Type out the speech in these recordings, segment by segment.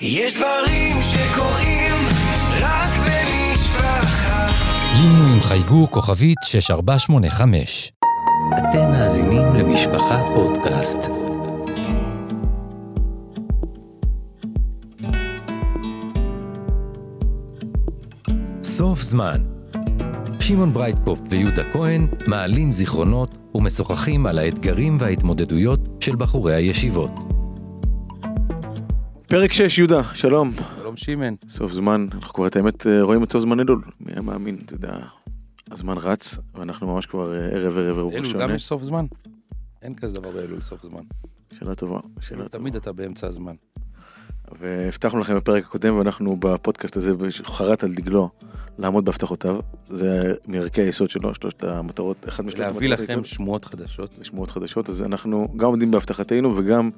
יש דברים שקורים רק במשפחה. לימנו עם חייגו כוכבית 6485. אתם מאזינים למשפחה פודקאסט. סוף זמן. שמעון ברייטקופ ויהודה כהן מעלים זיכרונות ומשוחחים על האתגרים וההתמודדויות של בחורי הישיבות. פרק 6, יהודה, שלום. שלום שימן. סוף זמן, אנחנו כבר את האמת אה, רואים את סוף זמן אלול. מי היה מאמין, אתה יודע, הזמן רץ, ואנחנו ממש כבר אה, ערב ערב ערב אלול גם יש סוף זמן? אין כזה דבר באלול סוף זמן. שאלה טובה, שאלה טובה. תמיד אתה באמצע הזמן. והבטחנו לכם בפרק הקודם, ואנחנו בפודקאסט הזה חרט על דגלו לעמוד בהבטחותיו. זה מערכי היסוד שלו, שלושת המטרות, אחד משלושת המטרות. להביא לכם שמועות חדשות. שמועות חדשות, אז אנחנו גם עומדים בהבטחתנו וגם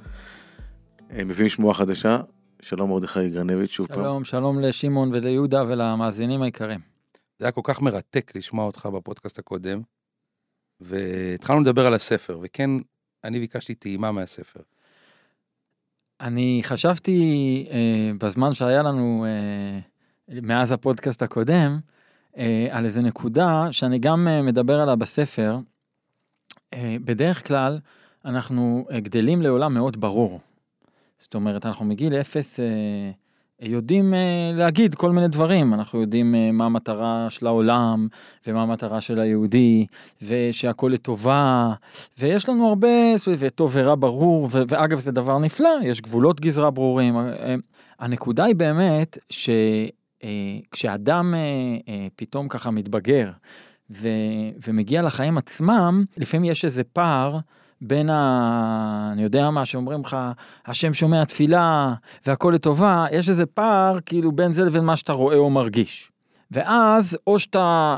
מביאים שמועה חדשה. שלום מרדכי גרנביץ', שוב פעם. שלום, שלום לשמעון וליהודה ולמאזינים היקרים. זה היה כל כך מרתק לשמוע אותך בפודקאסט הקודם, והתחלנו לדבר על הספר, וכן, אני ביקשתי טעימה מהספר. אני חשבתי אה, בזמן שהיה לנו אה, מאז הפודקאסט הקודם, אה, על איזה נקודה שאני גם אה, מדבר עליה בספר. אה, בדרך כלל אנחנו אה, גדלים לעולם מאוד ברור. זאת אומרת, אנחנו מגיל אפס אה, יודעים אה, להגיד כל מיני דברים, אנחנו יודעים אה, מה המטרה של העולם, ומה המטרה של היהודי, ושהכול לטובה, ויש לנו הרבה, וטוב ורע ברור, ו- ואגב זה דבר נפלא, יש גבולות גזרה ברורים. אה, הנקודה היא באמת שכשאדם אה, אה, פתאום ככה מתבגר, ו- ומגיע לחיים עצמם, לפעמים יש איזה פער. בין ה... אני יודע מה, שאומרים לך, השם שומע תפילה והכל לטובה, יש איזה פער כאילו בין זה לבין מה שאתה רואה או מרגיש. ואז, או שאתה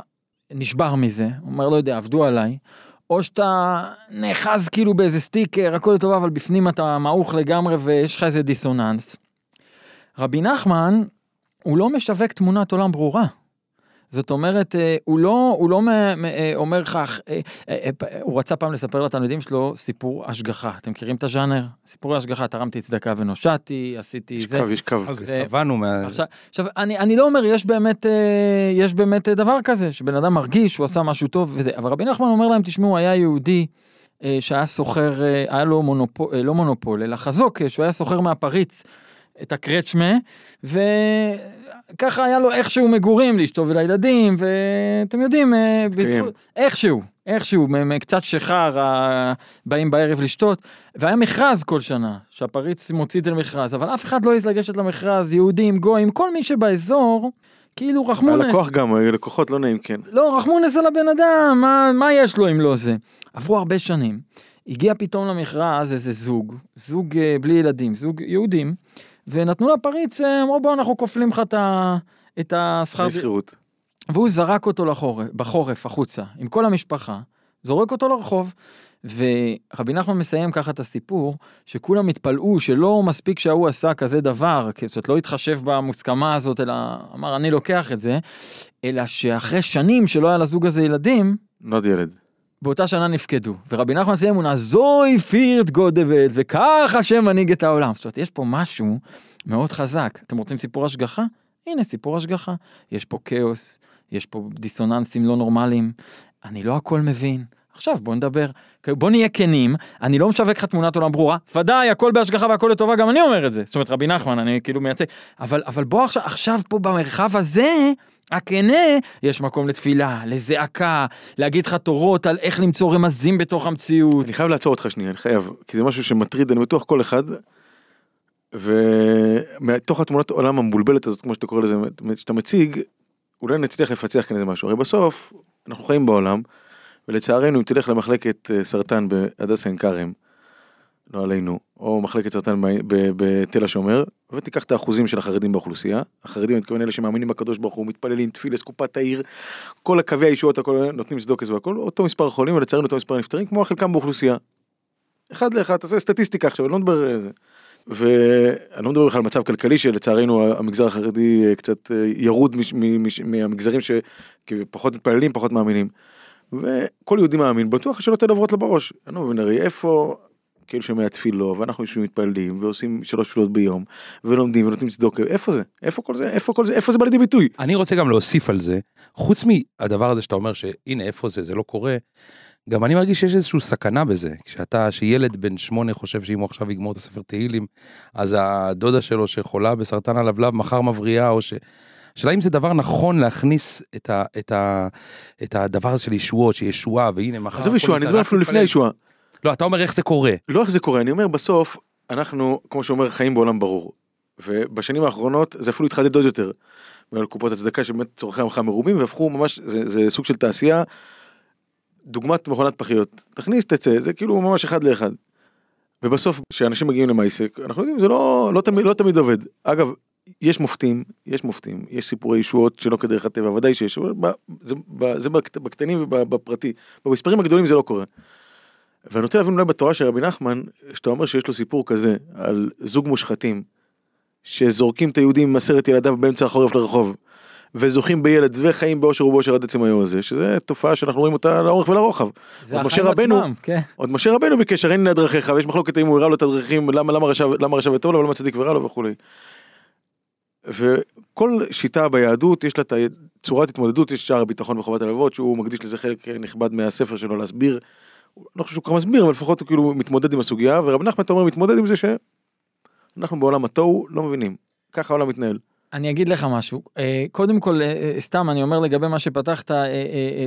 נשבר מזה, אומר, לא יודע, עבדו עליי, או שאתה נאחז כאילו באיזה סטיקר, הכל לטובה, אבל בפנים אתה מעוך לגמרי ויש לך איזה דיסוננס. רבי נחמן, הוא לא משווק תמונת עולם ברורה. זאת אומרת, אה, הוא לא, הוא לא אה, אומר לך, אה, הוא רצה פעם לספר לתלמידים שלו סיפור השגחה. אתם מכירים את הז'אנר? סיפורי השגחה, תרמתי צדקה ונושעתי, עשיתי יש זה. קו, יש קו. אז שבענו מה... עכשיו, עכשיו אני, אני לא אומר, יש באמת, יש באמת דבר כזה, שבן אדם מרגיש, הוא עשה משהו טוב וזה, אבל רבי נחמן אומר להם, תשמעו, היה יהודי שהיה סוחר, היה לו מונופול, לא מונופול, אלא חזוק, שהוא היה סוחר מהפריץ. את הקרצ'מה, וככה היה לו איכשהו מגורים לאשתו ולילדים, ואתם יודעים, אה, בזכות, איכשהו, איכשהו, קצת שיכר, באים בערב לשתות, והיה מכרז כל שנה, שהפריץ מוציא את זה למכרז, אבל אף אחד לא העז לגשת למכרז, יהודים, גויים, כל מי שבאזור, כאילו רחמונס. הלקוח גם, לקוחות לא נעים כן. לא, רחמונס על הבן אדם, מה, מה יש לו אם לא זה? עברו הרבה שנים, הגיע פתאום למכרז איזה זוג, זוג אה, בלי ילדים, זוג יהודים, ונתנו לפריץ, אה, אמרו בוא אנחנו כופלים לך את השכר. שכירות. והוא זרק אותו לחורף, בחורף החוצה, עם כל המשפחה, זורק אותו לרחוב. ורבי נחמן מסיים ככה את הסיפור, שכולם התפלאו שלא מספיק שההוא עשה כזה דבר, זאת לא התחשב במוסכמה הזאת, אלא אמר אני לוקח את זה, אלא שאחרי שנים שלא היה לזוג הזה ילדים, נולד ילד. באותה שנה נפקדו, ורבי נחמן סיים אמונה, זוי פירט גודבט, וכך השם מנהיג את העולם. זאת אומרת, יש פה משהו מאוד חזק. אתם רוצים סיפור השגחה? הנה סיפור השגחה. יש פה כאוס, יש פה דיסוננסים לא נורמליים. אני לא הכל מבין. עכשיו בוא נדבר, בוא נהיה כנים, אני לא משווק לך תמונת עולם ברורה, ודאי הכל בהשגחה והכל לטובה, גם אני אומר את זה, זאת אומרת רבי נחמן, אני כאילו מייצג, אבל, אבל בוא עכשיו, עכשיו פה במרחב הזה, הכנה, יש מקום לתפילה, לזעקה, להגיד לך תורות על איך למצוא רמזים בתוך המציאות. אני חייב לעצור אותך שנייה, אני חייב, כי זה משהו שמטריד, אני בטוח כל אחד, ומתוך התמונת עולם המבולבלת הזאת, כמו שאתה קורא לזה, שאתה מציג, אולי נצליח לפצח כאן איזה משהו, הרי בסוף, אנחנו חיים בעולם, ולצערנו אם תלך למחלקת אה, סרטן בהדסה עין כרם, לא עלינו, או מחלקת סרטן בתל השומר, ותיקח את האחוזים של החרדים באוכלוסייה, החרדים, אני מתכוון אלה שמאמינים בקדוש ברוך הוא, מתפללים, תפילס, קופת העיר, כל הקווי הישועות, הכל נותנים צדוקס והכל, אותו מספר חולים ולצערנו אותו מספר נפטרים, כמו חלקם באוכלוסייה. אחד לאחד, תעשה סטטיסטיקה עכשיו, אני לא מדבר... אה, ואני לא מדבר בכלל על מצב כלכלי שלצערנו המגזר החרדי אה, קצת ירוד מהמגזרים שפחות מתפללים, פחות מאמינים. וכל יהודי מאמין, בטוח השאלות האלה עוברות לו בראש. אני לא מבין, הרי איפה, כאילו שומע תפילו, ואנחנו יושבים מתפללים, ועושים שלוש תפילות ביום, ולומדים ונותנים צדוקה, איפה זה? איפה כל זה? איפה כל זה? איפה זה בא לידי ביטוי? אני רוצה גם להוסיף על זה, חוץ מהדבר הזה שאתה אומר שהנה איפה זה, זה לא קורה, גם אני מרגיש שיש איזושהי סכנה בזה. כשאתה, שילד בן שמונה חושב שאם הוא עכשיו יגמור את הספר תהילים, אז הדודה שלו שחולה בסרטן הלבלב מחר מבריאה, או ש... השאלה אם זה דבר נכון להכניס את, ה, את, ה, את הדבר הזה של ישועות, שישועה, והנה מחר... עזוב ישועה, אני מדבר אפילו לפני. הישועה. לא, אתה אומר איך זה קורה. לא איך זה קורה, אני אומר בסוף, אנחנו, כמו שאומר, חיים בעולם ברור. ובשנים האחרונות זה אפילו התחדד עוד יותר. קופות הצדקה שבאמת צורכי עמך מרובים והפכו ממש, זה, זה סוג של תעשייה. דוגמת מכונת פחיות, תכניס תצא, זה כאילו ממש אחד לאחד. ובסוף כשאנשים מגיעים למעסק, אנחנו יודעים זה לא, לא, תמיד, לא תמיד עובד. אגב, יש מופתים, יש מופתים, יש סיפורי ישועות שלא כדרך הטבע, ודאי שיש, אבל זה, זה בקט- בקטנים ובפרטי, במספרים הגדולים זה לא קורה. ואני רוצה להבין אולי בתורה של רבי נחמן, שאתה אומר שיש לו סיפור כזה על זוג מושחתים, שזורקים את היהודים עם עשרת ילדיו באמצע החורף לרחוב, וזוכים בילד וחיים באושר ובאושר עד עצם היום הזה, שזה תופעה שאנחנו רואים אותה לאורך ולרוחב. זה החיים משה רבנו, עצמם, כן. עוד משה רבנו ביקש הרי הנה דרכיך, ויש מחלוקת אם הוא הראה לו את הדרכים, למה, למה רשע, למה רשע וטוב לו, ולמה צדיק ורע לו וכולי. וכל שיטה ביהדות יש לה את צורת התמודדות, יש שער הביטחון וחובת הלבבות, שהוא מקדיש לזה חלק נכבד מהספר שלו להסביר. לא חושב שהוא כבר מסביר, אבל לפחות הוא כאילו מתמודד עם הסוגיה, ורב נחמן אתה אומר מתמודד עם זה שאנחנו בעולם התוהו לא מבינים. ככה העולם מתנהל. אני אגיד לך משהו, אה, קודם כל, אה, אה, סתם, אני אומר לגבי מה שפתחת,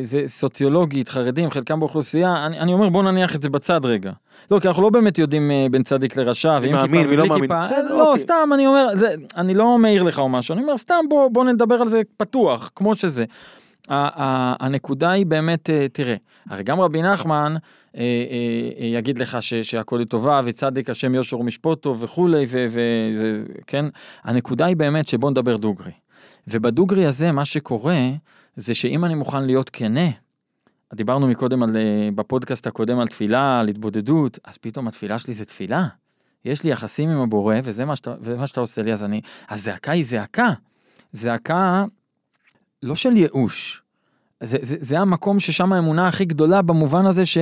זה סוציולוגית, חרדים, חלקם באוכלוסייה, אני, אני אומר בוא נניח את זה בצד רגע. לא, כי אנחנו לא באמת יודעים בין צדיק לרשע, ואם מאמין כיפה ובלי מאמין. כיפה, בסדר, לא, אוקיי. סתם, אני אומר, זה, אני לא מעיר לך או משהו, אני אומר, סתם בוא, בוא נדבר על זה פתוח, כמו שזה. הנקודה היא באמת, אה, תראה, הרי גם רבי נחמן אה, אה, יגיד לך שהכל לטובה וצדיק השם יושר ומשפוטו וכולי, וזה, כן, הנקודה היא באמת שבוא נדבר דוגרי. ובדוגרי הזה מה שקורה זה שאם אני מוכן להיות כנה, דיברנו מקודם על, בפודקאסט הקודם על תפילה, על התבודדות, אז פתאום התפילה שלי זה תפילה. יש לי יחסים עם הבורא וזה מה שאתה, ומה שאתה עושה לי אז אני, הזעקה היא זעקה. זעקה לא של ייאוש. זה, זה, זה המקום ששם האמונה הכי גדולה במובן הזה ש,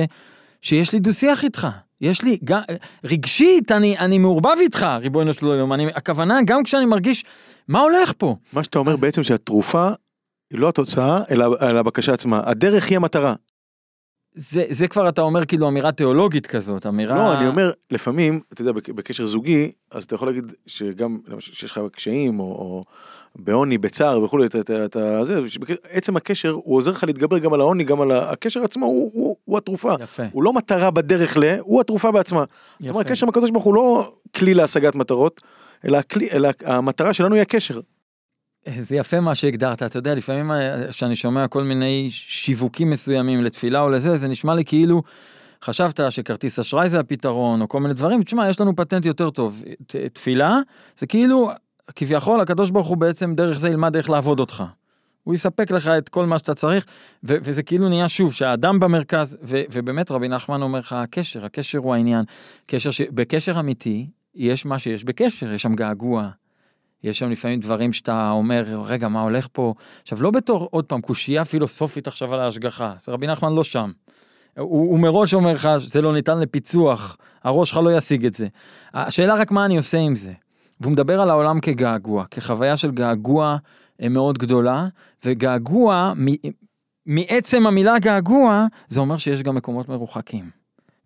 שיש לי דו-שיח איתך. יש לי, גם, רגשית, אני, אני מעורבב איתך, ריבונו של עולם. אני- הכוונה, גם כשאני מרגיש, מה הולך פה? מה שאתה אומר בעצם שהתרופה היא לא התוצאה, אלא, אלא הבקשה עצמה. הדרך היא המטרה. זה, זה כבר אתה אומר כאילו אמירה תיאולוגית כזאת, אמירה... לא, אני אומר, לפעמים, אתה יודע, בק- בקשר זוגי, אז אתה יכול להגיד שגם, שיש לך קשיים, או, או בעוני, בצער וכולי, אתה, אתה, אתה, זה, עצם הקשר, הוא עוזר לך להתגבר גם על העוני, גם על הקשר עצמו, הוא, הוא, הוא התרופה. יפה. הוא לא מטרה בדרך ל, הוא התרופה בעצמה. זאת אומרת, הקשר עם הקדוש ברוך הוא לא כלי להשגת מטרות, אלא, הכלי, אלא המטרה שלנו היא הקשר. זה יפה מה שהגדרת, אתה יודע, לפעמים אה, כשאני שומע כל מיני שיווקים מסוימים לתפילה או לזה, זה נשמע לי כאילו חשבת שכרטיס אשראי זה הפתרון, או כל מיני דברים, תשמע, יש לנו פטנט יותר טוב. תפילה, זה כאילו, כביכול הקדוש ברוך הוא בעצם דרך זה ילמד איך לעבוד אותך. הוא יספק לך את כל מה שאתה צריך, ו- וזה כאילו נהיה שוב, שהאדם במרכז, ו- ובאמת רבי נחמן אומר לך, הקשר, הקשר הוא העניין. קשר ש... בקשר אמיתי, יש מה שיש בקשר, יש שם געגוע, יש שם לפעמים דברים שאתה אומר, רגע, מה הולך פה? עכשיו, לא בתור, עוד פעם, קושייה פילוסופית עכשיו על ההשגחה, אז רבי נחמן לא שם. הוא, הוא מראש אומר לך, זה לא ניתן לפיצוח, הראש שלך לא ישיג את זה. השאלה רק מה אני עושה עם זה. והוא מדבר על העולם כגעגוע, כחוויה של געגוע אה, מאוד גדולה, וגעגוע, מ- מעצם המילה געגוע, זה אומר שיש גם מקומות מרוחקים.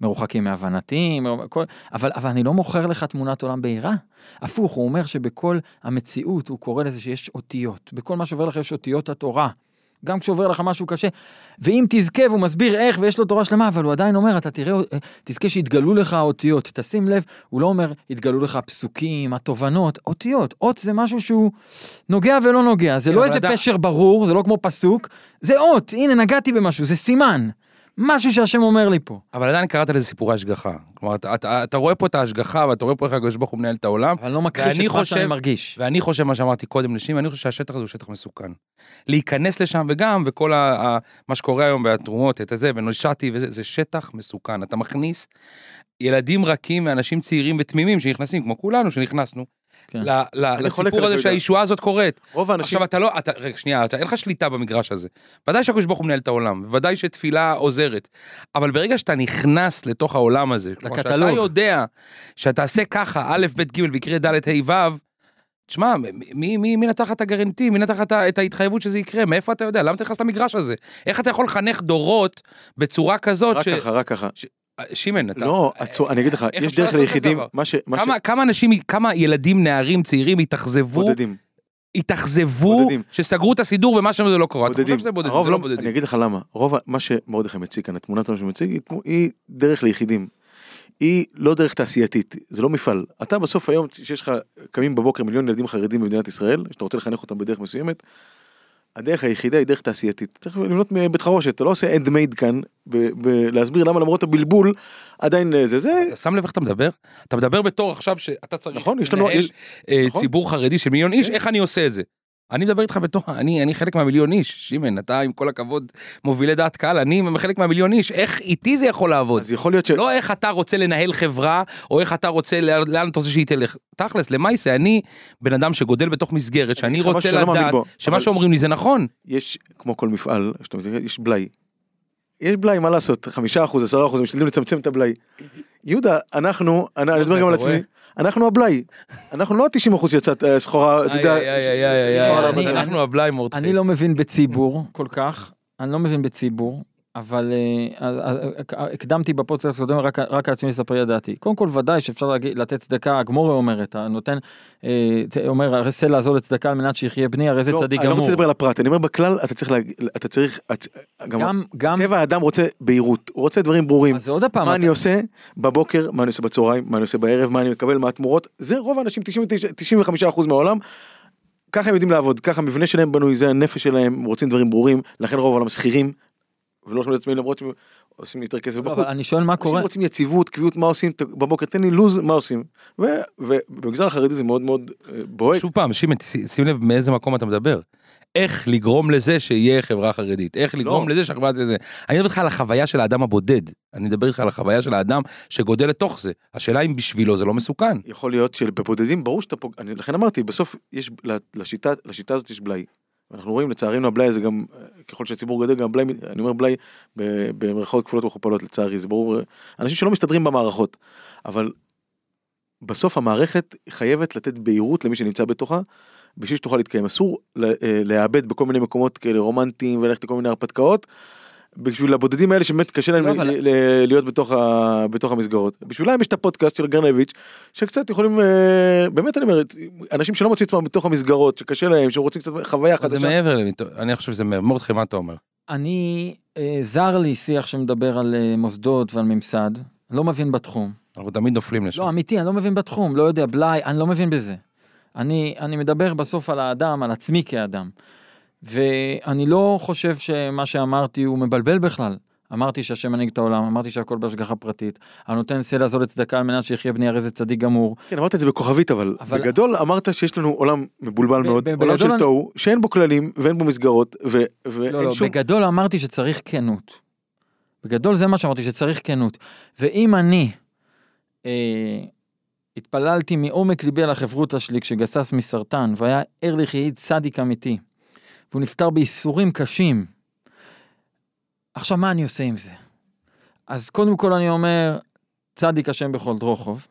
מרוחקים מהבנתי, מר- כל- אבל, אבל אני לא מוכר לך תמונת עולם בהירה. הפוך, הוא אומר שבכל המציאות, הוא קורא לזה שיש אותיות. בכל מה שעובר לך יש אותיות התורה. גם כשעובר לך משהו קשה. ואם תזכה, והוא מסביר איך, ויש לו תורה שלמה, אבל הוא עדיין אומר, אתה תראה, אה, תזכה שיתגלו לך האותיות. תשים לב, הוא לא אומר, יתגלו לך הפסוקים, התובנות, אותיות. אות זה משהו שהוא נוגע ולא נוגע. זה כן, לא איזה פשר ברור, זה לא כמו פסוק, זה אות, הנה, נגעתי במשהו, זה סימן. משהו שהשם אומר לי פה. אבל עדיין קראת לזה סיפורי השגחה. כלומר, אתה, אתה, אתה רואה פה את ההשגחה, ואתה רואה פה איך הקדוש ברוך הוא מנהל את העולם, אבל לא מכחיש ואני את מה שאני חושב- מרגיש. ואני חושב מה שאמרתי קודם לשים, אני חושב שהשטח הזה הוא שטח מסוכן. להיכנס לשם וגם, וכל ה, ה, מה שקורה היום והתרומות, את הזה, ונושעתי וזה, זה שטח מסוכן. אתה מכניס ילדים רכים ואנשים צעירים ותמימים שנכנסים, כמו כולנו שנכנסנו, כן. ל- ל- לסיפור הזה. שהישועה הזאת קורית. רוב האנשים, עכשיו אתה לא, אתה, רגע שנייה, אתה, אין לך שליטה במגרש הזה. ודאי שהקדוש ברוך הוא מנהל את העולם, ודאי שתפילה עוזרת. אבל ברגע שאתה נכנס לתוך העולם הזה, כלומר שאתה. יודע שאתה עושה ככה, א', ב', ג', ויקרה ד', ה', ו', תשמע, מי, מי, מי נתן לך את הגרנטי? מי נתן לך את ההתחייבות שזה יקרה? מאיפה אתה יודע? למה אתה נכנס למגרש הזה? איך אתה יכול לחנך דורות בצורה כזאת רק ש... ככה, רק ככה. שימן, אתה... לא, הצו- אני אגיד לך, יש דרך ליחידים? מה ש... מה כמה, כמה אנשים, כמה ילדים, נערים, צעירים התאכזבו, בודדים. התאכזבו, בודדים. שסגרו את הסידור ומה שזה לא קורה. אתה בודדים. חושב שזה בודדים, זה לא לא, בודדים. אני אגיד לך למה. רוב מה שמרדכי מציג כאן, התמונת שהוא מציג, היא דרך ליחידים. היא לא דרך תעשייתית, זה לא מפעל. אתה בסוף היום, שיש לך, קמים בבוקר מיליון ילדים חרדים במדינת ישראל, שאתה רוצה לחנך אותם בדרך מסוימת, הדרך היחידה היא דרך תעשייתית. צריך לבנות בית חרושת, אתה לא עושה handmade כאן, ב- ב- להסביר למה למרות הבלבול, עדיין אה, זה, זה, אתה שם לב איך אתה מדבר? אתה מדבר בתור עכשיו שאתה צריך נכון, יש לנו- לנהל, יש- אה, נכון. ציבור חרדי של מיליון איש, כן. איך אני עושה את זה? אני מדבר איתך בתור, אני, אני חלק מהמיליון איש, שימן, אתה עם כל הכבוד מובילי דעת קהל, אני חלק מהמיליון איש, איך איתי זה יכול לעבוד? אז יכול להיות ש... לא איך אתה רוצה לנהל חברה, או איך אתה רוצה, לאן אתה רוצה שהיא תלך. תכלס, למעשה, אני בן אדם שגודל בתוך מסגרת, שאני רוצה לדעת, בו, שמה אבל- שאומרים לי זה נכון. יש, כמו כל מפעל, יש בלאי. יש בלאי, מה לעשות? חמישה אחוז, עשרה אחוז, משתדלים לצמצם את הבלאי. יהודה, אנחנו, אני אני מדבר גם על? עצמי, אנחנו הבלאי. אנחנו לא 90 אחוז שיצאת אה, סחורה, אתה יודע, סחורה לא בדרך. אנחנו הבלאי מורדכי. אני לא מבין בציבור כל כך, אני לא מבין בציבור, אבל אה, אה, הקדמתי בפודקאסט הקודם רק רק על עצמי לספר ידעתי. קודם כל ודאי שאפשר להגיד- לתת צדקה, הגמורה אומרת, הנותן, אה, אומר הרי שא לעזור לצדקה על מנת שיחיה בני, הרי זה לא, צדיק אני לא גמור. רוצה לדבר על הפרט, אני אומר בכלל, אתה צריך, אתה צריך, גם גם, טבע האדם רוצה בהירות, הוא רוצה דברים ברורים. אז עוד פעם, מה אני עושה בבוקר, מה אני עושה בצהריים, מה אני עושה בערב, מה אני מקבל, מה התמורות, זה רוב האנשים, 99 95% מהעולם, ככה הם יודעים לעבוד, ככה המבנה שלהם בנוי, זה הנפש שלהם, הם רוצים דברים ברורים, לכן רוב העולם שכירים, ולא הולכים לעצמאים למרות שהם עושים יותר כסף לא, בחוץ. אבל אני שואל מה אנשים קורה, רוצים יציבות, קביעות, מה עושים בבוקר, תן לי לו"ז, מה עושים. ובמגזר החרדי זה מאוד מאוד אה, בוהק. שוב פעם, שימן, שים לב מאיזה מקום אתה מדבר. איך לגרום לזה שיהיה חברה חרדית, איך לגרום לזה שהחברה זה זה. אני מדבר איתך על החוויה של האדם הבודד, אני מדבר איתך על החוויה של האדם שגודל לתוך זה. השאלה אם בשבילו זה לא מסוכן. יכול להיות שבבודדים ברור שאתה פוג... אני לכן אמרתי בסוף יש לשיטה הזאת יש בלאי. אנחנו רואים לצערנו הבלאי הזה גם אה, ככל שהציבור גדל גם בלאי אני אומר בלאי ב- במרכאות כפולות ומכופלות לצערי זה ברור אנשים שלא מסתדרים במערכות אבל בסוף המערכת חייבת לתת בהירות למי שנמצא בתוכה בשביל שתוכל להתקיים אסור אה, להיאבד בכל מיני מקומות כאלה רומנטיים וללכת לכל מיני הרפתקאות. בשביל הבודדים האלה שבאמת קשה להם לא, ל- אבל- ל- להיות בתוך, ה... בתוך המסגרות. בשבילם יש את הפודקאסט של גרנביץ' שקצת יכולים, אה, באמת אני אומר, אנשים שלא מוצאים את עצמם בתוך המסגרות, שקשה להם, שרוצים קצת חוויה אבל זה חדשה. מעבר, אני חושב שזה מעבר. מרדכי, מה אתה אומר? אני, אה, זר לי שיח שמדבר על אה, מוסדות ועל ממסד, לא מבין בתחום. אנחנו תמיד נופלים לשם. לא, אמיתי, אני לא מבין בתחום, לא יודע, בלאי, אני לא מבין בזה. אני, אני מדבר בסוף על האדם, על עצמי כאדם. ואני לא חושב שמה שאמרתי הוא מבלבל בכלל. אמרתי שהשם מנהיג את העולם, אמרתי שהכל בהשגחה פרטית. הנותן סלע זו לצדקה על מנת שיחיה בני זה צדיק גמור. כן, אמרת את זה בכוכבית, אבל, אבל- בגדול אמרת שיש לנו עולם מבולבל מאוד, עולם של אני- תוהו, שאין בו כללים ואין בו מסגרות, ו- ואין לא, לא, שום... בגדול אמרתי שצריך כנות. בגדול זה מה שאמרתי, שצריך כנות. ואם אני אה, התפללתי מעומק ליבי על החברותא שלי כשגסס מסרטן, והיה ארליך יהיד צדיק אמיתי, והוא נפטר בייסורים קשים, עכשיו מה אני עושה עם זה? אז קודם כל אני אומר, צדיק השם בכל דרוכוב,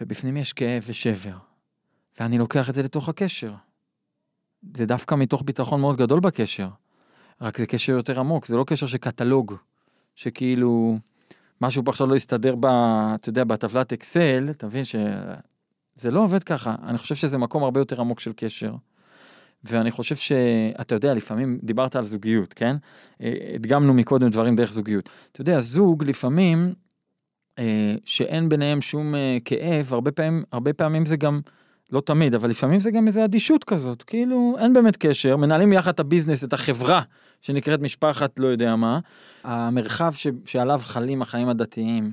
ובפנים יש כאב ושבר, ואני לוקח את זה לתוך הקשר. זה דווקא מתוך ביטחון מאוד גדול בקשר. רק זה קשר יותר עמוק, זה לא קשר של קטלוג, שכאילו משהו פה עכשיו לא יסתדר ב... אתה יודע, בטבלת אקסל, אתה מבין שזה לא עובד ככה. אני חושב שזה מקום הרבה יותר עמוק של קשר. ואני חושב שאתה יודע, לפעמים דיברת על זוגיות, כן? אה, הדגמנו מקודם דברים דרך זוגיות. אתה יודע, זוג לפעמים, אה, שאין ביניהם שום אה, כאב, הרבה פעמים, הרבה פעמים זה גם, לא תמיד, אבל לפעמים זה גם איזו אדישות כזאת, כאילו אין באמת קשר, מנהלים יחד את הביזנס, את החברה, שנקראת משפחת לא יודע מה. המרחב ש, שעליו חלים החיים הדתיים,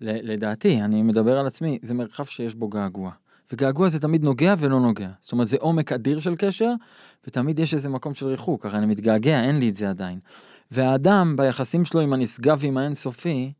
לדעתי, אני מדבר על עצמי, זה מרחב שיש בו געגוע. וגעגוע זה תמיד נוגע ולא נוגע. זאת אומרת, זה עומק אדיר של קשר, ותמיד יש איזה מקום של ריחוק, הרי אני מתגעגע, אין לי את זה עדיין. והאדם, ביחסים שלו עם הנשגב ועם האינסופי,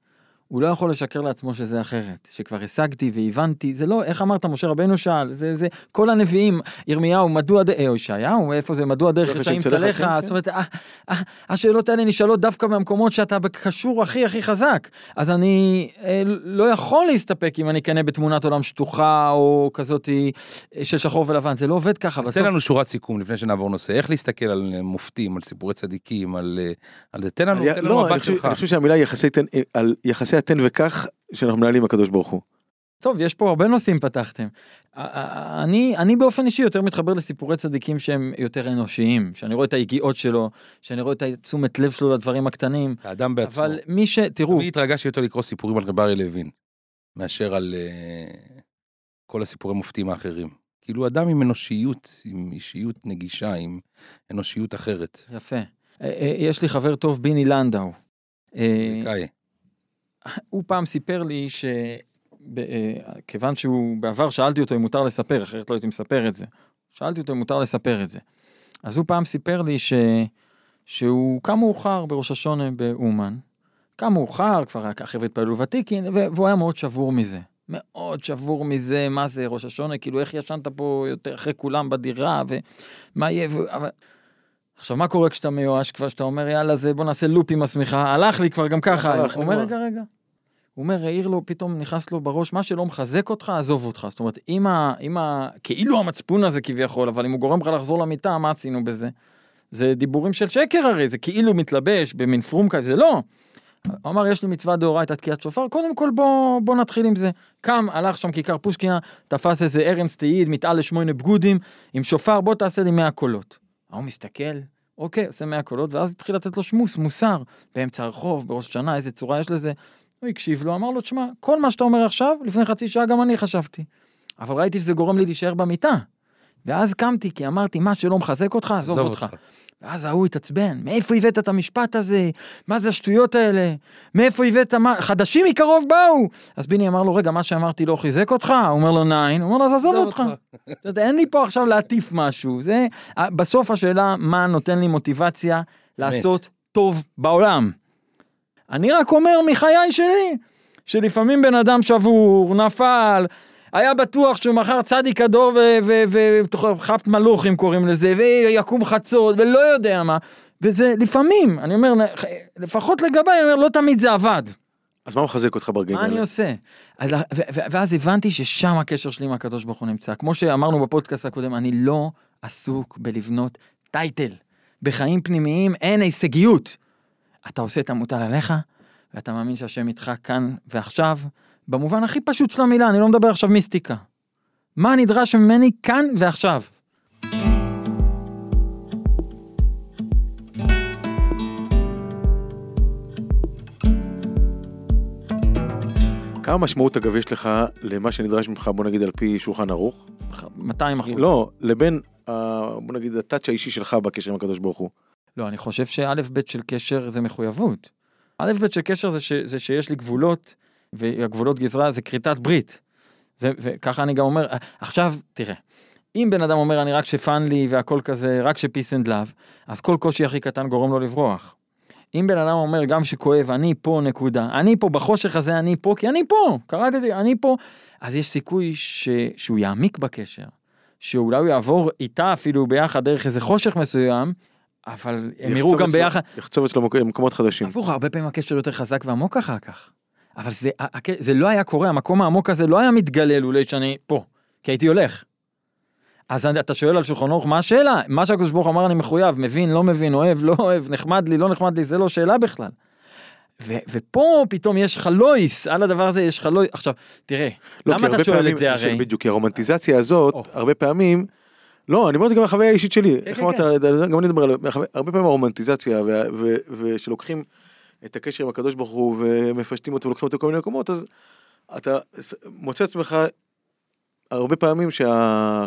הוא לא יכול לשקר לעצמו שזה אחרת, שכבר השגתי והבנתי, זה לא, איך אמרת, משה רבנו שאל, זה, זה, כל הנביאים, ירמיהו, מדוע, ד- אה, ישעיהו, איפה זה, מדוע דרך רשעים צלחה, כן, כן. זאת אומרת, אה, אה, השאלות האלה נשאלות דווקא במקומות שאתה קשור הכי הכי חזק, אז אני אה, לא יכול להסתפק אם אני אקנא בתמונת עולם שטוחה, או כזאת אה, של שחור ולבן, זה לא עובד ככה, אז בסוף, תן לנו שורת סיכום לפני שנעבור נושא, איך להסתכל על מופתים, על סיפורי צדיקים, על על זה, תן לנו, אני- תן לנו לא, אני מבט חושב- שלך. אני חושב שהמילה יחסי תן, על יחסי התן וכך שאנחנו מנהלים הקדוש ברוך הוא. טוב, יש פה הרבה נושאים פתחתם. אני, אני באופן אישי יותר מתחבר לסיפורי צדיקים שהם יותר אנושיים, שאני רואה את היגיעות שלו, שאני רואה את התשומת לב שלו לדברים הקטנים, האדם בעצמו. אבל מי ש... תראו, אני התרגשתי יותר לקרוא סיפורים על רב אריה לוין, מאשר על אה, כל הסיפורי מופתים האחרים. כאילו אדם עם אנושיות, עם אישיות נגישה, עם אנושיות אחרת. יפה. יש לי חבר טוב, ביני לנדאו. מוזיקאי. הוא פעם סיפר לי ש... אה, כיוון שהוא, בעבר שאלתי אותו אם מותר לספר, אחרת לא הייתי מספר את זה. שאלתי אותו אם מותר לספר את זה. אז הוא פעם סיפר לי ש... שהוא קם מאוחר בראש השונה באומן. קם מאוחר, כבר החבר'ה התפללו ותיקין, והוא היה מאוד שבור מזה. מאוד שבור מזה, מה זה ראש השונה, כאילו איך ישנת פה יותר אחרי כולם בדירה, ומה יהיה, ו... אבל... עכשיו מה קורה כשאתה מיואש כבר, שאתה אומר יאללה זה בוא נעשה לופ עם השמיכה, הלך לי כבר גם ככה, הוא אומר. רגע רגע. הוא אומר, העיר לו, פתאום נכנס לו בראש, מה שלא מחזק אותך, עזוב אותך. זאת אומרת, אם ה... אם ה... כאילו המצפון הזה כביכול, אבל אם הוא גורם לך לחזור למיטה, מה עשינו בזה? זה דיבורים של שקר הרי, זה כאילו מתלבש במין פרום כזה, זה לא. הוא אמר, יש לי מצווה דאורייתא תקיעת שופר, קודם כל בוא, בוא נתחיל עם זה. קם, הלך שם כיכר פושקינה, תפס איזה ארנס תעיד, מתעל לשמונה בגודים, עם שופר, בוא תעשה לי 100 קולות. ההוא מסתכל, אוקיי, עושה 100 קולות, ואז התחיל לתת לו שמוס, מוסר, באמצע הרחוב, בראש השנה, איזה צורה יש לזה. הוא הקשיב לו, אמר לו, תשמע, כל מה שאתה אומר עכשיו, לפני חצי שעה גם אני חשבתי. אבל ראיתי שזה גורם לי להישאר במיטה. ואז קמתי, כי אמרתי, מה שלא מחזק אותך, עזוב אותך. ואז ההוא התעצבן, מאיפה הבאת את המשפט הזה? מה זה השטויות האלה? מאיפה הבאת מה? חדשים מקרוב באו! אז ביני אמר לו, רגע, מה שאמרתי לא חיזק אותך? הוא אומר לו, ניין. הוא אומר לו, אז עזוב אותך. אתה יודע, אין לי פה עכשיו להטיף משהו. זה, בסוף השאלה, מה נותן לי מוטיבציה לעשות טוב בעולם. אני רק אומר מחיי שלי, שלפעמים בן אדם שבור, נפל, היה בטוח שהוא מחר צדיק הדור וחפט מלוכים קוראים לזה, ויקום חצות, ולא יודע מה. וזה לפעמים, אני אומר, לפחות לגביי, אני אומר, לא תמיד זה עבד. אז מה מחזק אותך ברגעים מה אני האלה? עושה? אז, ו- ו- ואז הבנתי ששם הקשר שלי עם הקדוש ברוך הוא נמצא. כמו שאמרנו בפודקאסט הקודם, אני לא עסוק בלבנות טייטל. בחיים פנימיים אין הישגיות. אתה עושה את המוטל עליך, ואתה מאמין שהשם איתך כאן ועכשיו, במובן הכי פשוט של המילה, אני לא מדבר עכשיו מיסטיקה. מה נדרש ממני כאן ועכשיו? כמה משמעות אגב יש לך למה שנדרש ממך בוא נגיד על פי שולחן ערוך? 200 אחוז. לא, לבין ה- בוא נגיד הטאצ' האישי שלך בקשר עם הקדוש ברוך הוא. לא, אני חושב שא' ב' של קשר זה מחויבות. א' ב' של קשר זה, ש, זה שיש לי גבולות, והגבולות גזרה זה כריתת ברית. זה, וככה אני גם אומר, עכשיו, תראה, אם בן אדם אומר אני רק ש fun לי והכל כזה, רק ש peace and love, אז כל קושי הכי קטן גורם לו לברוח. אם בן אדם אומר גם שכואב, אני פה נקודה, אני פה בחושך הזה, אני פה, כי אני פה, כרתי, אני פה, אז יש סיכוי ש, שהוא יעמיק בקשר, שאולי הוא יעבור איתה אפילו ביחד דרך איזה חושך מסוים, אבל הם יראו גם ביחד, יחצוב אצלו מק- מקומות חדשים. הפוך, הרבה פעמים הקשר יותר חזק ועמוק אחר כך. אבל זה, זה לא היה קורה, המקום העמוק הזה לא היה מתגלה לולא שאני פה, כי הייתי הולך. אז אתה שואל על שולחן ערוך, מה השאלה? מה שהקדוש ברוך אמר אני מחויב, מבין, לא מבין, אוהב, לא אוהב, נחמד לי, לא נחמד לי, זה לא שאלה בכלל. ו- ופה פתאום יש לך לויס, על הדבר הזה יש לך לויס. עכשיו, תראה, לא, למה אתה שואל פעמים- את זה הרי? בדיוק, כי הרומנטיזציה הזאת, או. הרבה פעמים, לא, אני אומר את זה גם מהחוויה האישית שלי, איך כן, אמרת, כן. גם אני מדבר על, הרבה פעמים הרומנטיזציה, ושלוקחים את הקשר עם הקדוש ברוך הוא ומפשטים אותו ולוקחים אותו לכל מיני מקומות, אז אתה מוצא עצמך הרבה פעמים שה...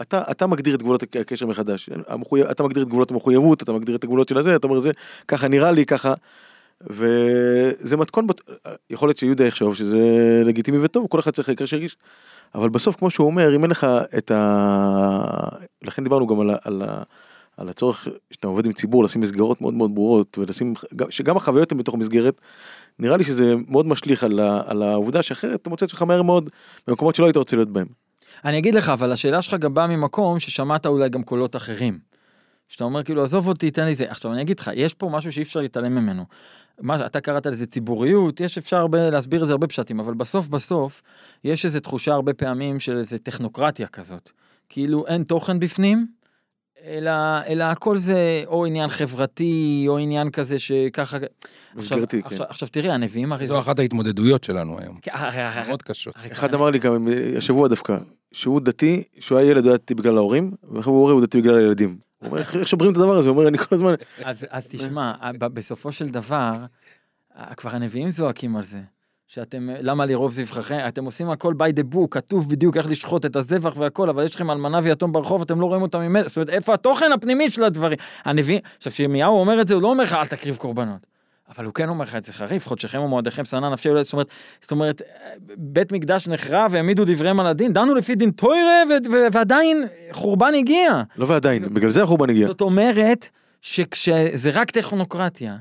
אתה, אתה מגדיר את גבולות הקשר מחדש, המחויב, אתה מגדיר את גבולות המחויבות, אתה מגדיר את הגבולות של הזה, אתה אומר זה, ככה נראה לי, ככה, וזה מתכון, יכול להיות שיהודה יחשוב שזה לגיטימי וטוב, כל אחד צריך העיקר שירגיש, אבל בסוף כמו שהוא אומר, אם אין לך את ה... לכן דיברנו גם על, ה... על, ה... על הצורך שאתה עובד עם ציבור לשים מסגרות מאוד מאוד ברורות ולשים גם- שגם החוויות הן בתוך מסגרת. נראה לי שזה מאוד משליך על, ה, על העובדה שאחרת אתה מוצא את עצמך מהר מאוד במקומות שלא היית רוצה להיות בהם. אני אגיד לך, אבל השאלה שלך גם באה ממקום ששמעת אולי גם קולות אחרים. שאתה אומר כאילו עזוב אותי תן לי זה עכשיו אני אגיד לך יש פה משהו שאי אפשר להתעלם ממנו. מה אתה קראת לזה ציבוריות יש אפשר הרבה להסביר את זה הרבה פשטים אבל בסוף בסוף יש איזה תחושה הרבה פעמים של איזה טכנוקרטיה כזאת. כאילו אין תוכן בפנים. אלא, אלא הכל זה או עניין חברתי או עניין כזה שככה עכשיו, מסגרתי, כן. עכשיו, עכשיו תראי הנביאים הרי זו אחת ההתמודדויות שלנו היום. כן, מאוד קשות. אחד אמר לי גם השבוע דווקא, שהוא דתי, שהוא היה ילד הוא היה דתי בגלל ההורים, ועכשיו הוא הוא דתי בגלל הילדים. הוא אומר, איך שוברים את הדבר הזה? הוא אומר, אני כל הזמן, אז, אז תשמע, בסופו של דבר, כבר הנביאים זועקים על זה. שאתם, למה לרוב זבחיכם, אתם עושים הכל by the book, כתוב בדיוק איך לשחוט את הזבח והכל, אבל יש לכם אלמנה ויתום ברחוב, אתם לא רואים אותם ממילא, זאת אומרת, איפה התוכן הפנימי של הדברים? הנביא, עכשיו, כשירמיהו אומר את זה, הוא לא אומר לך, אל תקריב קורבנות. אבל הוא כן אומר לך את זה חריף, חודשכם ומועדיכם שנא נפשי אולי, זאת אומרת, זאת אומרת, בית מקדש נחרב והעמידו דבריהם על הדין, דנו לפי דין טוירה ועדיין חורבן הגיע. לא ועדיין, בגלל זה החורבן הגיע. זאת אומרת שכשזה רק טכנוקרטיה,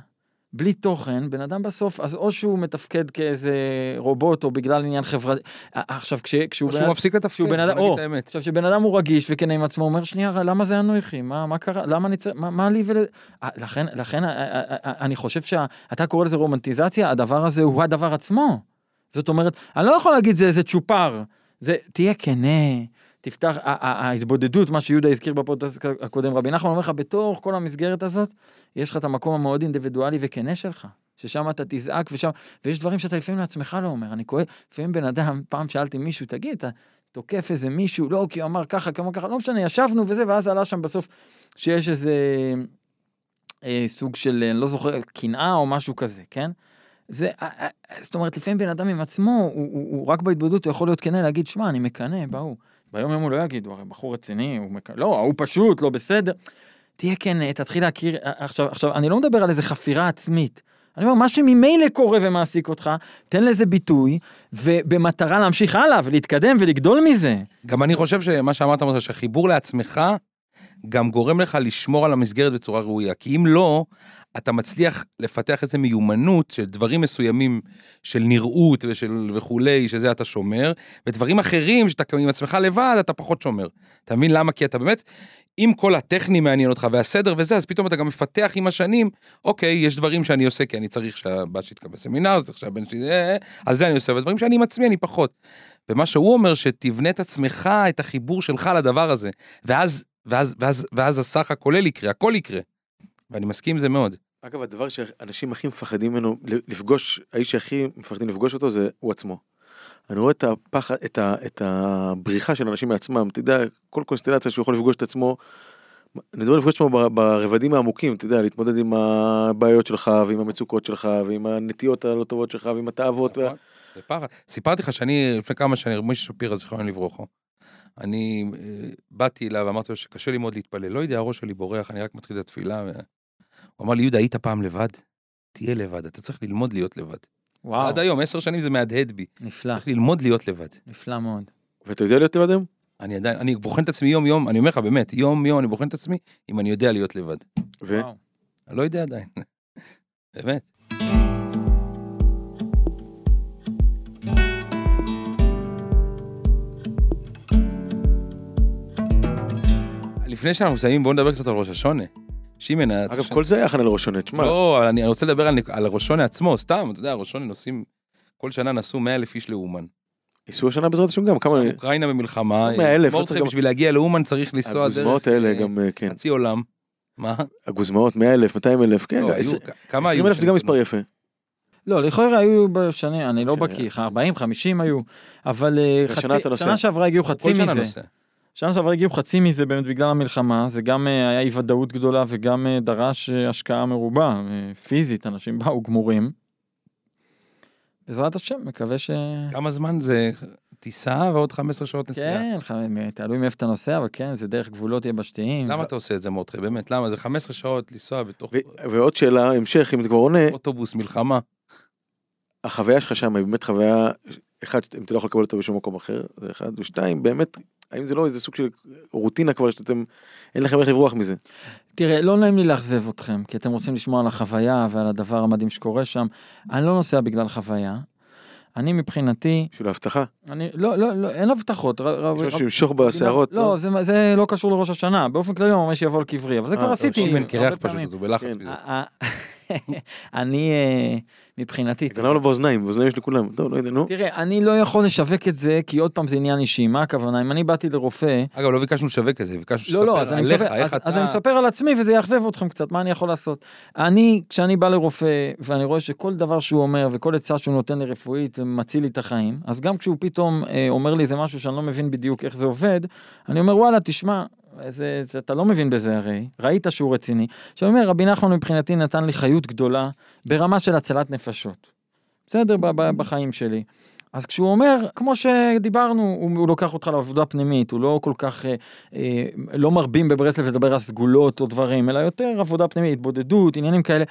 בלי תוכן, בן אדם בסוף, אז או שהוא מתפקד כאיזה רובוט, או בגלל עניין חברתי. אה, עכשיו, כש, כשהוא או שהוא מפסיק לתפקד, בוא נגיד או, את האמת. עכשיו שבן אדם הוא רגיש וכן עם עצמו, הוא אומר שנייה, למה זה אנוכי? מה, מה קרה? למה אני צריך, מה, מה לי ול... אה, לכן, לכן אה, אני חושב שאתה קורא לזה רומנטיזציה, הדבר הזה הוא הדבר עצמו. זאת אומרת, אני לא יכול להגיד זה איזה צ'ופר, זה, תהיה כנה, תפתח, ההתבודדות, מה שיהודה הזכיר בפודקאסט הקודם, רבי נחמן אומר לך, בתוך כל המסגרת הזאת, יש לך את המקום המאוד אינדיבידואלי וכנה שלך, ששם אתה תזעק ושם, ויש דברים שאתה לפעמים לעצמך לא אומר, אני כואב, לפעמים בן אדם, פעם שאלתי מישהו, תגיד, אתה תוקף איזה מישהו, לא, כי הוא אמר ככה, אמר ככה, לא משנה, ישבנו וזה, ואז עלה שם בסוף שיש איזה אה, סוג של, אני לא זוכר, קנאה או משהו כזה, כן? זה, אה, אה, זאת אומרת, לפעמים בן אדם עם עצמו, הוא, הוא, הוא רק בהתבודדות, הוא יכול להיות כנה, להגיד, שמע, אני מקנא בהוא. ביום יום הוא לא יגיד, הוא הרי בחור רציני, הוא מקנא, לא, ההוא פשוט, לא בסדר. תהיה כנה, תתחיל להכיר, אה, עכשיו, עכשיו, אני לא מדבר על איזה חפירה עצמית. אני אומר, מה שממילא קורה ומעסיק אותך, תן לזה ביטוי, ובמטרה להמשיך הלאה ולהתקדם ולגדול מזה. גם אני חושב שמה שאמרת, אמרת, שחיבור לעצמך גם גורם לך לשמור על המסגרת בצורה ראויה. כי אם לא, אתה מצליח לפתח איזו מיומנות של דברים מסוימים של נראות ושל וכולי, שזה אתה שומר, ודברים אחרים שאתה עם עצמך לבד, אתה פחות שומר. אתה מבין למה? כי אתה באמת, אם כל הטכני מעניין אותך והסדר וזה, אז פתאום אתה גם מפתח עם השנים, אוקיי, יש דברים שאני עושה כי אני צריך שהבת שלי תקבל סמינר, צריך שהבן שלי, אה, אה, אז זה אני עושה, ודברים שאני עם עצמי אני פחות. ומה שהוא אומר, שתבנה את עצמך, את החיבור שלך לדבר הזה, ואז, ואז, ואז, ואז הסך הכולל יקרה, הכל יקרה. ואני מסכים עם זה מאוד. אגב, הדבר שאנשים הכי מפחדים ממנו, לפגוש, האיש שהכי מפחדים לפגוש אותו זה הוא עצמו. אני רואה את הפחד, את, ה, את הבריחה של אנשים מעצמם, אתה יודע, כל קונסטלציה שהוא יכול לפגוש את עצמו, אני מדבר לפגוש את עצמו ברבדים העמוקים, אתה יודע, להתמודד עם הבעיות שלך, ועם המצוקות שלך, ועם הנטיות הלא טובות שלך, ועם התאוות. וה... זה פחד. סיפרתי לך שאני, לפני כמה שנים, משה שפירא, זיכרון לברוכו, אני אה, באתי אליו ואמרתי לו שקשה לי מאוד להתפלל. לא יודע, הראש שלי בורח, אני רק מתחיל את התפילה. ו... הוא אמר לי, יהודה, היית פעם לבד? תהיה לבד, אתה צריך ללמוד להיות לבד. וואו, עד היום, עשר שנים זה מהדהד בי. נפלא, צריך ללמוד להיות לבד. נפלא מאוד. ואתה יודע להיות לבד היום? אני עדיין, אני בוחן את עצמי יום יום, אני אומר לך באמת, יום יום אני בוחן את עצמי, אם אני יודע להיות לבד. ו... וואו. אני לא יודע עדיין. באמת. לפני שאנחנו מסיימים, בואו נדבר קצת על ראש השונה. שימן, אתה אגב, ש- כל זה היה הכנה לראש שונה, תשמע, לא, אבל אני רוצה לדבר על, ראש השונה עצמו, סתם, אתה יודע, ראש השונה נוסעים, כל שנה נסעו 100 אלף איש לאומן. ייסעו השנה בעזרת השם גם, כמה... אוקראינה במלחמה, 100,000, לא מורדכי צריך גם- בשביל להגיע לאומן צריך לנסוע דרך הגוזמאות האלה אה, גם, אה, כן. חצי עולם. מה? הגוזמאות, 100 אלף, 200 אלף, כן, לא, היו- כמה 20 היו? אלף זה גם מספר יפה. לא, לכאורה היו בשנים, אני לא בקיא, 40, 50 היו, אבל אה, חצי. שנה שעברה הגיעו חצי כל שנה מזה. שנה שעברה הגיעו חצי מזה באמת בגלל המלחמה, זה גם אה, היה אי ודאות גדולה וגם אה, דרש אה, השקעה מרובה, פיזית, אנשים באו גמורים. בעזרת השם, מקווה ש... כמה זמן זה טיסה ועוד 15 שעות נסיעה? כן, תלוי מאיפה אתה נוסע, אבל כן, זה דרך גבולות יבשתיים. למה אתה עושה את זה מורדכי? באמת, למה? זה 15 שעות לנסוע בתוך ו- ועוד שאלה, המשך, אם אתה כבר עונה, אוטובוס מלחמה. החוויה שלך שם היא באמת חוויה, אחד, אם אתה לא יכול לקבל אותה בשום מקום אחר, זה אחד, ושתיים, באמת, האם זה לא איזה סוג של רוטינה כבר שאתם, אין לכם איך לברוח מזה? תראה, לא נעים לי לאכזב אתכם, כי אתם רוצים לשמוע על החוויה ועל הדבר המדהים שקורה שם. אני לא נוסע בגלל חוויה. אני מבחינתי, בשביל ההבטחה? אני, לא, לא, לא, אין הבטחות. יש משהו שימשוך בשערות? לא, זה, זה לא קשור לראש השנה, באופן כללי הוא ממש יבוא על קברי, אבל זה אה, כבר טוב, עשיתי. שימן הרבה קרח פשוט. אז הוא בלחץ כן. מזה. אני, אה, מבחינתי, גנב לו באוזניים, באוזניים יש לכולם. טוב, לא יודע, נו. תראה, אני לא יכול לשווק את זה, כי עוד פעם זה עניין אישי, מה הכוונה? אם אני באתי לרופא, אגב, לא ביקשנו לשווק את זה, ביקשנו לא, לא, שתספר אני עליך, איך אז, אז אני אתה... מספר על עצמי וזה יאכזב אתכם קצת, מה אני יכול לעשות? אני, כשאני בא לרופא ואני רואה שכל דבר שהוא אומר וכל עצה שהוא נותן לי רפואית מציל לי את החיים, אז גם כשהוא פתאום אה, אומר לי איזה משהו שאני לא מבין בדיוק איך זה עובד, אני אומר וואלה, תשמע, זה, זה, אתה לא מבין בזה הרי, ראית שהוא רציני. עכשיו אני אומר, רבי נחמן מבחינתי נתן לי חיות גדולה ברמה של הצלת נפשות. בסדר, בחיים שלי. אז כשהוא אומר, כמו שדיברנו, הוא, הוא לוקח אותך לעבודה פנימית, הוא לא כל כך, אה, אה, לא מרבים בברסלב לדבר על סגולות או דברים, אלא יותר עבודה פנימית, התבודדות, עניינים כאלה,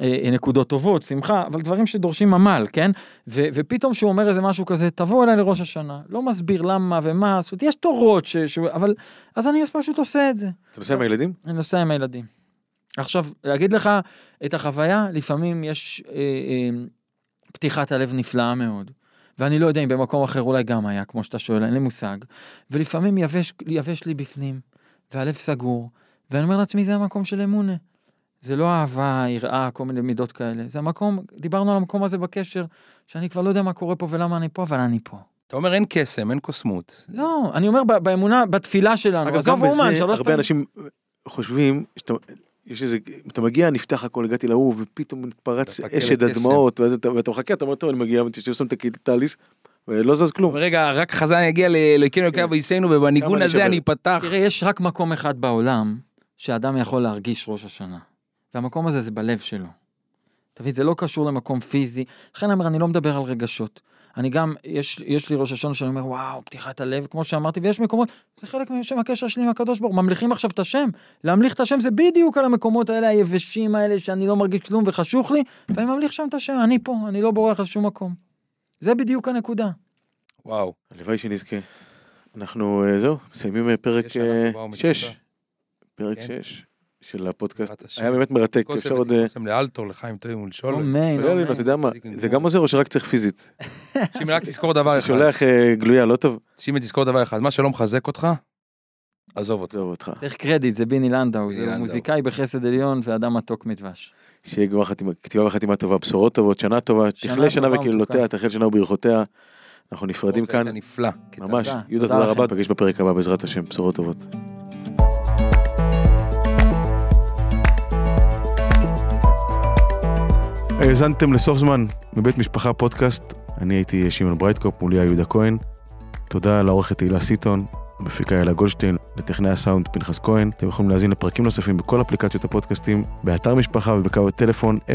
אה, נקודות טובות, שמחה, אבל דברים שדורשים עמל, כן? ו, ופתאום שהוא אומר איזה משהו כזה, תבוא אליי לראש השנה, לא מסביר למה ומה, זאת אומרת, יש תורות, ש, ש, אבל, אז אני פשוט עושה את זה. אתה נוסע עם הילדים? אני נוסע עם הילדים. עכשיו, להגיד לך את החוויה, לפעמים יש אה, אה, פתיחת הלב נפלאה מאוד. ואני לא יודע אם במקום אחר אולי גם היה, כמו שאתה שואל, אין לי מושג. ולפעמים יבש, יבש לי בפנים, והלב סגור, ואני אומר לעצמי, זה המקום של אמונה. זה לא אהבה, יראה, כל מיני מידות כאלה. זה המקום, דיברנו על המקום הזה בקשר, שאני כבר לא יודע מה קורה פה ולמה אני פה, אבל אני פה. אתה אומר אין קסם, אין קוסמות. לא, אני אומר באמונה, בתפילה שלנו. אגב, גם בזה, הרבה פעמים- אנשים חושבים שאתה... יש איזה, אתה מגיע, נפתח הכל, הגעתי להוא, ופתאום מתפרץ אשד לקסם. הדמעות, ואז אתה- ואתה מחכה, אתה אומר, טוב, אני מגיע, ותשב שם את הטליס, ולא זז כלום. רגע, רק חזן יגיע לאלוקינו אלוקי אביסינו, ובניגון כמה הזה. אני אפתח. תראה, יש רק מקום אחד בעולם שאדם יכול להרגיש ראש השנה. והמקום הזה זה בלב שלו. אתה מבין, זה לא קשור למקום פיזי. לכן אני אומר, אני לא מדבר על רגשות. אני גם, יש, יש לי ראש השון שאני אומר, וואו, פתיחת הלב, כמו שאמרתי, ויש מקומות, זה חלק משם הקשר שלי עם הקדוש ברוך הוא, ממליכים עכשיו את השם. להמליך את השם זה בדיוק על המקומות האלה, היבשים האלה, שאני לא מרגיש כלום וחשוך לי, ואני ממליך שם את השם, אני פה, אני לא בורח לשום מקום. זה בדיוק הנקודה. וואו, הלוואי שנזכה. אנחנו, אה, זהו, מסיימים אה, פרק 6. אה, פרק 6. של הפודקאסט. היה באמת מרתק, אפשר עוד... אה, קוסם לאלתור, לחיים טובים ולשולם. אמן, אמן. לא, אתה יודע מה, זה. גם עוזר או שרק צריך פיזית? שימי, רק תזכור דבר אחד. שולח אה, גלויה, לא טוב? שימי, תזכור דבר אחד. מה שלא מחזק אותך, עזוב אותך. צריך קרדיט, זה ביני לנדאו, זה. מוזיקאי בחסד עליון ואדם מתוק מדבש. שיהיה גמר חתימה, כתיבה וחתימה טובה, בשורות טובות, שנה טובה, תכלה שנה וקללותיה. תחל שנה וברכותיה. אנחנו נפרדים כאן. ממש. יהודה, תודה. רבה, נפגש בפרק הבא בעזרת השם, בשורות טובות. האזנתם לסוף זמן מבית משפחה פודקאסט, אני הייתי שמעון ברייטקופ, מולי היה יהודה כהן. תודה לעורכת תהילה סיטון, המפיקה יאלה גולדשטיין, לטכנאי הסאונד פנחס כהן. אתם יכולים להאזין לפרקים נוספים בכל אפליקציות הפודקאסטים, באתר משפחה ובקו הטלפון 02-652-3820,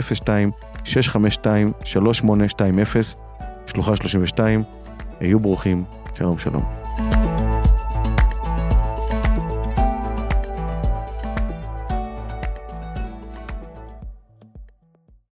שלוחה 32. היו ברוכים, שלום שלום.